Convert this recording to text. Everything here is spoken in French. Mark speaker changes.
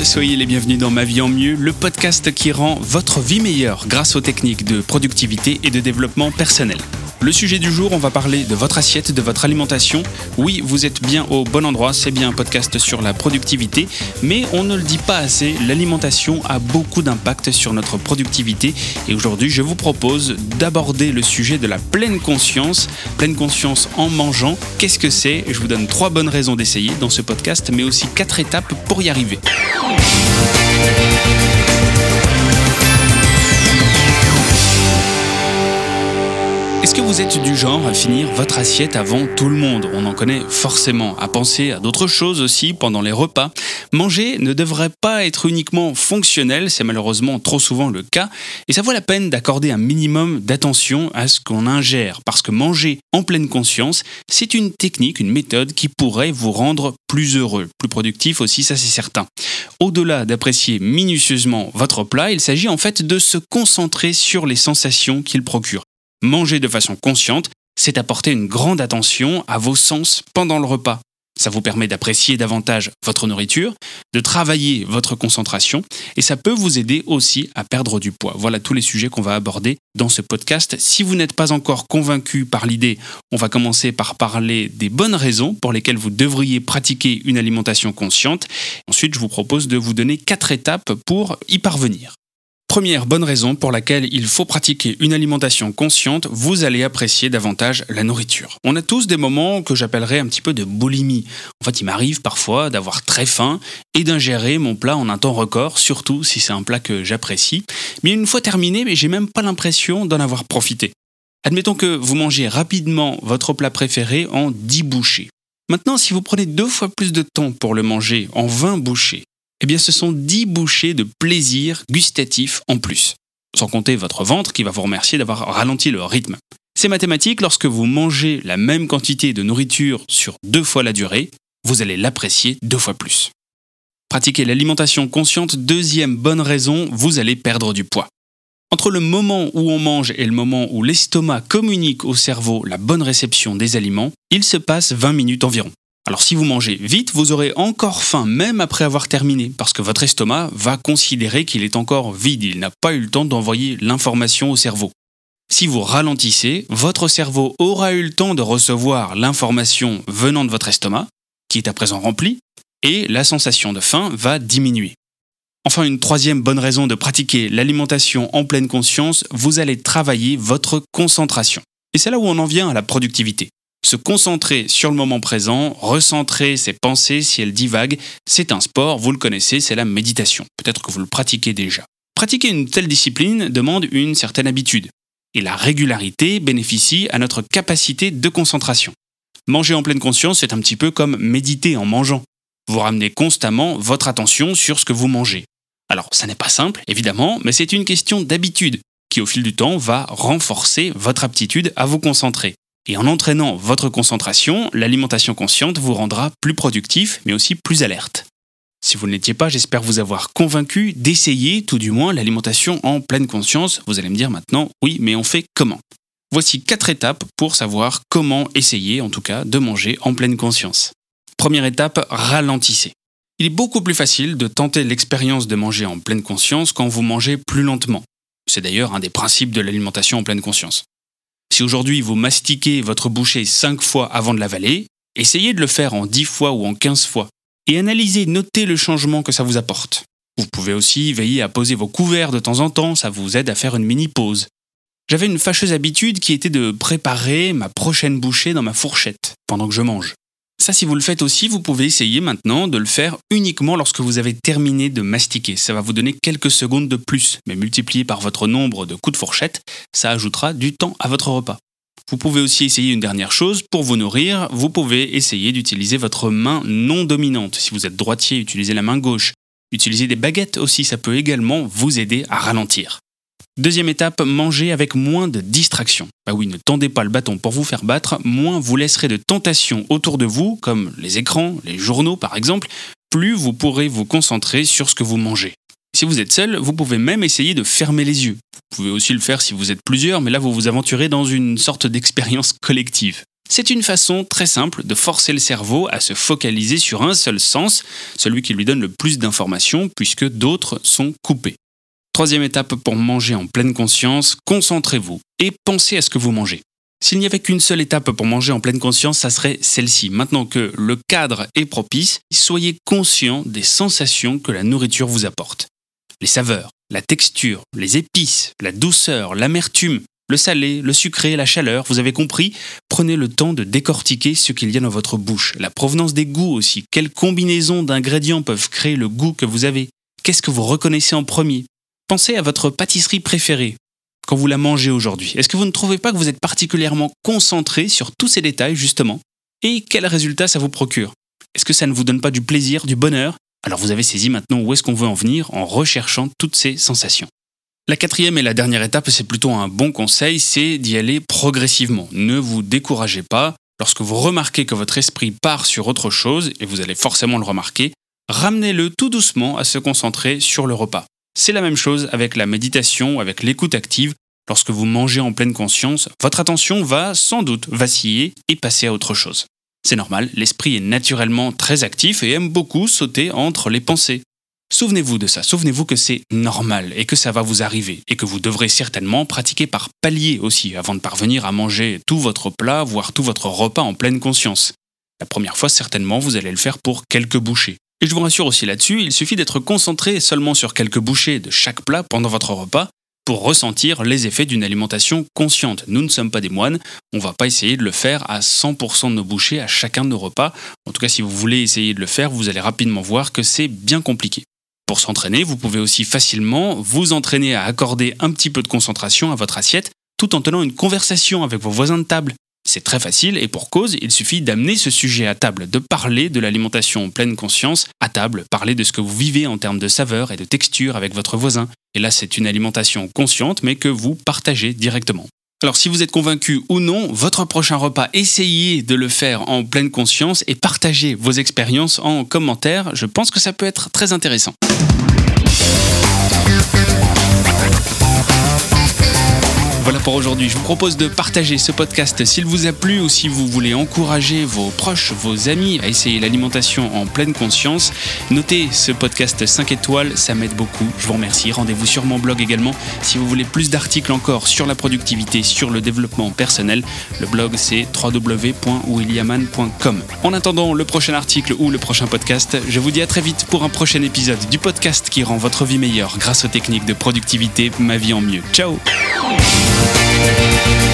Speaker 1: soyez les bienvenus dans Ma vie en mieux, le podcast qui rend votre vie meilleure grâce aux techniques de productivité et de développement personnel. Le sujet du jour, on va parler de votre assiette, de votre alimentation. Oui, vous êtes bien au bon endroit, c'est bien un podcast sur la productivité, mais on ne le dit pas assez, l'alimentation a beaucoup d'impact sur notre productivité et aujourd'hui je vous propose d'aborder le sujet de la pleine conscience, pleine conscience en mangeant. Qu'est-ce que c'est? Je vous donne trois bonnes raisons d'essayer dans ce podcast, mais aussi quatre étapes pour y arriver. Est-ce que vous êtes du genre à finir votre assiette avant tout le monde? On en connaît forcément. À penser à d'autres choses aussi pendant les repas. Manger ne devrait pas être uniquement fonctionnel, c'est malheureusement trop souvent le cas, et ça vaut la peine d'accorder un minimum d'attention à ce qu'on ingère, parce que manger en pleine conscience, c'est une technique, une méthode qui pourrait vous rendre plus heureux, plus productif aussi, ça c'est certain. Au-delà d'apprécier minutieusement votre plat, il s'agit en fait de se concentrer sur les sensations qu'il procure. Manger de façon consciente, c'est apporter une grande attention à vos sens pendant le repas. Ça vous permet d'apprécier davantage votre nourriture, de travailler votre concentration et ça peut vous aider aussi à perdre du poids. Voilà tous les sujets qu'on va aborder dans ce podcast. Si vous n'êtes pas encore convaincu par l'idée, on va commencer par parler des bonnes raisons pour lesquelles vous devriez pratiquer une alimentation consciente. Ensuite, je vous propose de vous donner quatre étapes pour y parvenir. Première bonne raison pour laquelle il faut pratiquer une alimentation consciente, vous allez apprécier davantage la nourriture. On a tous des moments que j'appellerais un petit peu de boulimie. En fait, il m'arrive parfois d'avoir très faim et d'ingérer mon plat en un temps record, surtout si c'est un plat que j'apprécie. Mais une fois terminé, j'ai même pas l'impression d'en avoir profité. Admettons que vous mangez rapidement votre plat préféré en 10 bouchées. Maintenant, si vous prenez deux fois plus de temps pour le manger en 20 bouchées, eh bien ce sont 10 bouchées de plaisir gustatif en plus. Sans compter votre ventre qui va vous remercier d'avoir ralenti le rythme. C'est mathématique, lorsque vous mangez la même quantité de nourriture sur deux fois la durée, vous allez l'apprécier deux fois plus. Pratiquer l'alimentation consciente, deuxième bonne raison, vous allez perdre du poids. Entre le moment où on mange et le moment où l'estomac communique au cerveau la bonne réception des aliments, il se passe 20 minutes environ. Alors si vous mangez vite, vous aurez encore faim même après avoir terminé, parce que votre estomac va considérer qu'il est encore vide, il n'a pas eu le temps d'envoyer l'information au cerveau. Si vous ralentissez, votre cerveau aura eu le temps de recevoir l'information venant de votre estomac, qui est à présent rempli, et la sensation de faim va diminuer. Enfin, une troisième bonne raison de pratiquer l'alimentation en pleine conscience, vous allez travailler votre concentration. Et c'est là où on en vient à la productivité. Se concentrer sur le moment présent, recentrer ses pensées si elles divaguent, c'est un sport, vous le connaissez, c'est la méditation. Peut-être que vous le pratiquez déjà. Pratiquer une telle discipline demande une certaine habitude. Et la régularité bénéficie à notre capacité de concentration. Manger en pleine conscience, c'est un petit peu comme méditer en mangeant. Vous ramenez constamment votre attention sur ce que vous mangez. Alors, ça n'est pas simple, évidemment, mais c'est une question d'habitude qui, au fil du temps, va renforcer votre aptitude à vous concentrer. Et en entraînant votre concentration, l'alimentation consciente vous rendra plus productif, mais aussi plus alerte. Si vous ne l'étiez pas, j'espère vous avoir convaincu d'essayer tout du moins l'alimentation en pleine conscience. Vous allez me dire maintenant, oui, mais on fait comment? Voici quatre étapes pour savoir comment essayer, en tout cas, de manger en pleine conscience. Première étape, ralentissez. Il est beaucoup plus facile de tenter l'expérience de manger en pleine conscience quand vous mangez plus lentement. C'est d'ailleurs un des principes de l'alimentation en pleine conscience. Si aujourd'hui vous mastiquez votre bouchée 5 fois avant de l'avaler, essayez de le faire en 10 fois ou en 15 fois et analysez, notez le changement que ça vous apporte. Vous pouvez aussi veiller à poser vos couverts de temps en temps, ça vous aide à faire une mini pause. J'avais une fâcheuse habitude qui était de préparer ma prochaine bouchée dans ma fourchette pendant que je mange. Ça, si vous le faites aussi, vous pouvez essayer maintenant de le faire uniquement lorsque vous avez terminé de mastiquer. Ça va vous donner quelques secondes de plus, mais multiplié par votre nombre de coups de fourchette, ça ajoutera du temps à votre repas. Vous pouvez aussi essayer une dernière chose, pour vous nourrir, vous pouvez essayer d'utiliser votre main non dominante. Si vous êtes droitier, utilisez la main gauche. Utilisez des baguettes aussi, ça peut également vous aider à ralentir. Deuxième étape, manger avec moins de distractions. Bah oui, ne tendez pas le bâton pour vous faire battre, moins vous laisserez de tentations autour de vous, comme les écrans, les journaux par exemple, plus vous pourrez vous concentrer sur ce que vous mangez. Si vous êtes seul, vous pouvez même essayer de fermer les yeux. Vous pouvez aussi le faire si vous êtes plusieurs, mais là vous vous aventurez dans une sorte d'expérience collective. C'est une façon très simple de forcer le cerveau à se focaliser sur un seul sens, celui qui lui donne le plus d'informations puisque d'autres sont coupés. Troisième étape pour manger en pleine conscience, concentrez-vous et pensez à ce que vous mangez. S'il n'y avait qu'une seule étape pour manger en pleine conscience, ça serait celle-ci. Maintenant que le cadre est propice, soyez conscient des sensations que la nourriture vous apporte. Les saveurs, la texture, les épices, la douceur, l'amertume, le salé, le sucré, la chaleur, vous avez compris? Prenez le temps de décortiquer ce qu'il y a dans votre bouche, la provenance des goûts aussi, quelles combinaisons d'ingrédients peuvent créer le goût que vous avez, qu'est-ce que vous reconnaissez en premier? Pensez à votre pâtisserie préférée, quand vous la mangez aujourd'hui? Est-ce que vous ne trouvez pas que vous êtes particulièrement concentré sur tous ces détails justement? Et quel résultat ça vous procure? Est-ce que ça ne vous donne pas du plaisir, du bonheur? Alors vous avez saisi maintenant où est-ce qu'on veut en venir en recherchant toutes ces sensations. La quatrième et la dernière étape, c'est plutôt un bon conseil, c'est d'y aller progressivement. Ne vous découragez pas. Lorsque vous remarquez que votre esprit part sur autre chose, et vous allez forcément le remarquer, ramenez-le tout doucement à se concentrer sur le repas. C'est la même chose avec la méditation, avec l'écoute active. Lorsque vous mangez en pleine conscience, votre attention va sans doute vaciller et passer à autre chose. C'est normal, l'esprit est naturellement très actif et aime beaucoup sauter entre les pensées. Souvenez-vous de ça, souvenez-vous que c'est normal et que ça va vous arriver et que vous devrez certainement pratiquer par palier aussi avant de parvenir à manger tout votre plat, voire tout votre repas en pleine conscience. La première fois, certainement, vous allez le faire pour quelques bouchées. Et je vous rassure aussi là-dessus, il suffit d'être concentré seulement sur quelques bouchées de chaque plat pendant votre repas pour ressentir les effets d'une alimentation consciente. Nous ne sommes pas des moines, on ne va pas essayer de le faire à 100% de nos bouchées à chacun de nos repas. En tout cas, si vous voulez essayer de le faire, vous allez rapidement voir que c'est bien compliqué. Pour s'entraîner, vous pouvez aussi facilement vous entraîner à accorder un petit peu de concentration à votre assiette tout en tenant une conversation avec vos voisins de table. C'est très facile et pour cause, il suffit d'amener ce sujet à table, de parler de l'alimentation en pleine conscience à table, parler de ce que vous vivez en termes de saveur et de texture avec votre voisin. Et là, c'est une alimentation consciente mais que vous partagez directement. Alors si vous êtes convaincu ou non, votre prochain repas, essayez de le faire en pleine conscience et partagez vos expériences en commentaire. Je pense que ça peut être très intéressant. Pour aujourd'hui. Je vous propose de partager ce podcast s'il vous a plu ou si vous voulez encourager vos proches, vos amis à essayer l'alimentation en pleine conscience. Notez ce podcast 5 étoiles, ça m'aide beaucoup. Je vous remercie. Rendez-vous sur mon blog également si vous voulez plus d'articles encore sur la productivité, sur le développement personnel. Le blog c'est www.williaman.com. En attendant le prochain article ou le prochain podcast, je vous dis à très vite pour un prochain épisode du podcast qui rend votre vie meilleure grâce aux techniques de productivité, ma vie en mieux. Ciao Thank